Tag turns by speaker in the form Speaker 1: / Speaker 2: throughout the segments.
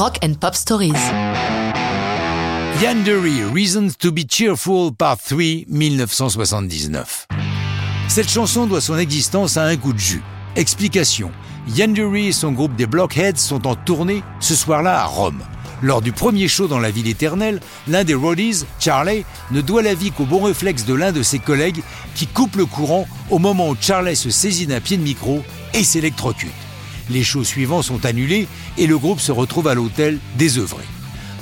Speaker 1: Rock and Pop Stories.
Speaker 2: Yandery, Reasons to be Cheerful, Part 3, 1979. Cette chanson doit son existence à un coup de jus. Explication. Yandery et son groupe des Blockheads sont en tournée ce soir-là à Rome. Lors du premier show dans la ville éternelle, l'un des roadies, Charlie, ne doit la vie qu'au bon réflexe de l'un de ses collègues qui coupe le courant au moment où Charlie se saisit d'un pied de micro et s'électrocute. Les shows suivants sont annulés et le groupe se retrouve à l'hôtel désœuvré.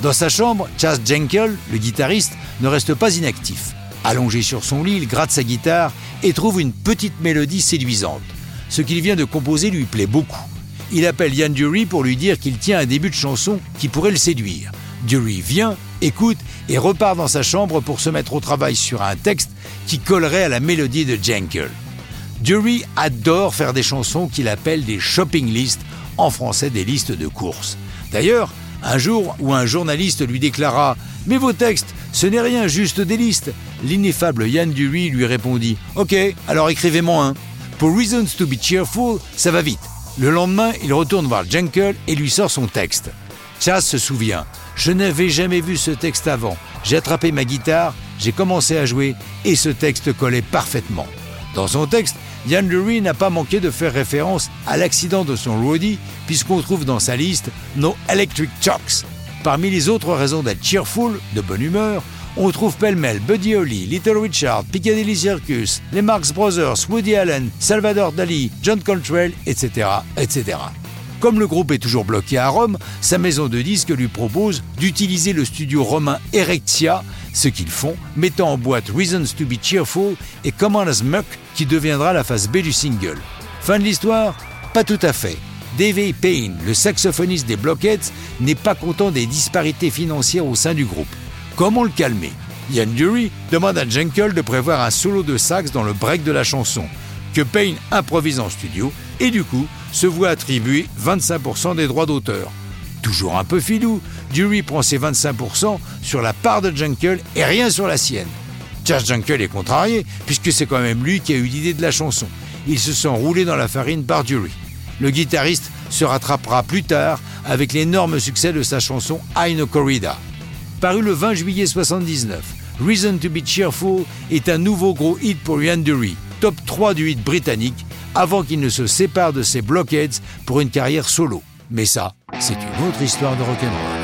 Speaker 2: Dans sa chambre, Chas Jenkel, le guitariste, ne reste pas inactif. Allongé sur son lit, il gratte sa guitare et trouve une petite mélodie séduisante. Ce qu'il vient de composer lui plaît beaucoup. Il appelle Yann Dury pour lui dire qu'il tient un début de chanson qui pourrait le séduire. Dury vient, écoute et repart dans sa chambre pour se mettre au travail sur un texte qui collerait à la mélodie de Jenkel. Dury adore faire des chansons qu'il appelle des shopping lists, en français des listes de courses. D'ailleurs, un jour où un journaliste lui déclara Mais vos textes, ce n'est rien, juste des listes, l'ineffable Yann Dury lui répondit Ok, alors écrivez-moi un. Pour Reasons to be Cheerful, ça va vite. Le lendemain, il retourne voir Jenkel et lui sort son texte. Chas se souvient Je n'avais jamais vu ce texte avant. J'ai attrapé ma guitare, j'ai commencé à jouer et ce texte collait parfaitement. Dans son texte, Yann Lurie n'a pas manqué de faire référence à l'accident de son roadie, puisqu'on trouve dans sa liste No Electric Chocks. Parmi les autres raisons d'être cheerful, de bonne humeur, on trouve pêle-mêle Buddy Holly, Little Richard, Piccadilly Circus, les Marx Brothers, Woody Allen, Salvador Dali, John Coltrane, etc., etc. Comme le groupe est toujours bloqué à Rome, sa maison de disques lui propose d'utiliser le studio romain Erectia, ce qu'ils font, mettant en boîte Reasons to be Cheerful et Common as Muck, qui deviendra la face B du single. Fin de l'histoire? Pas tout à fait. Davey Payne, le saxophoniste des Blockheads, n'est pas content des disparités financières au sein du groupe. Comment le calmer Yann Dury demande à Jenkel de prévoir un solo de sax dans le break de la chanson, que Payne improvise en studio et du coup se voit attribuer 25% des droits d'auteur. Toujours un peu filou, Dury prend ses 25% sur la part de Junkel et rien sur la sienne. Chas Junkel est contrarié, puisque c'est quand même lui qui a eu l'idée de la chanson. Il se sent roulé dans la farine par Dury. Le guitariste se rattrapera plus tard avec l'énorme succès de sa chanson I Corrida. Paru le 20 juillet 1979, Reason to be Cheerful est un nouveau gros hit pour Ian Dury, top 3 du hit britannique, avant qu'il ne se sépare de ses Blockheads pour une carrière solo. Mais ça, c'est une autre histoire de rock'n'roll.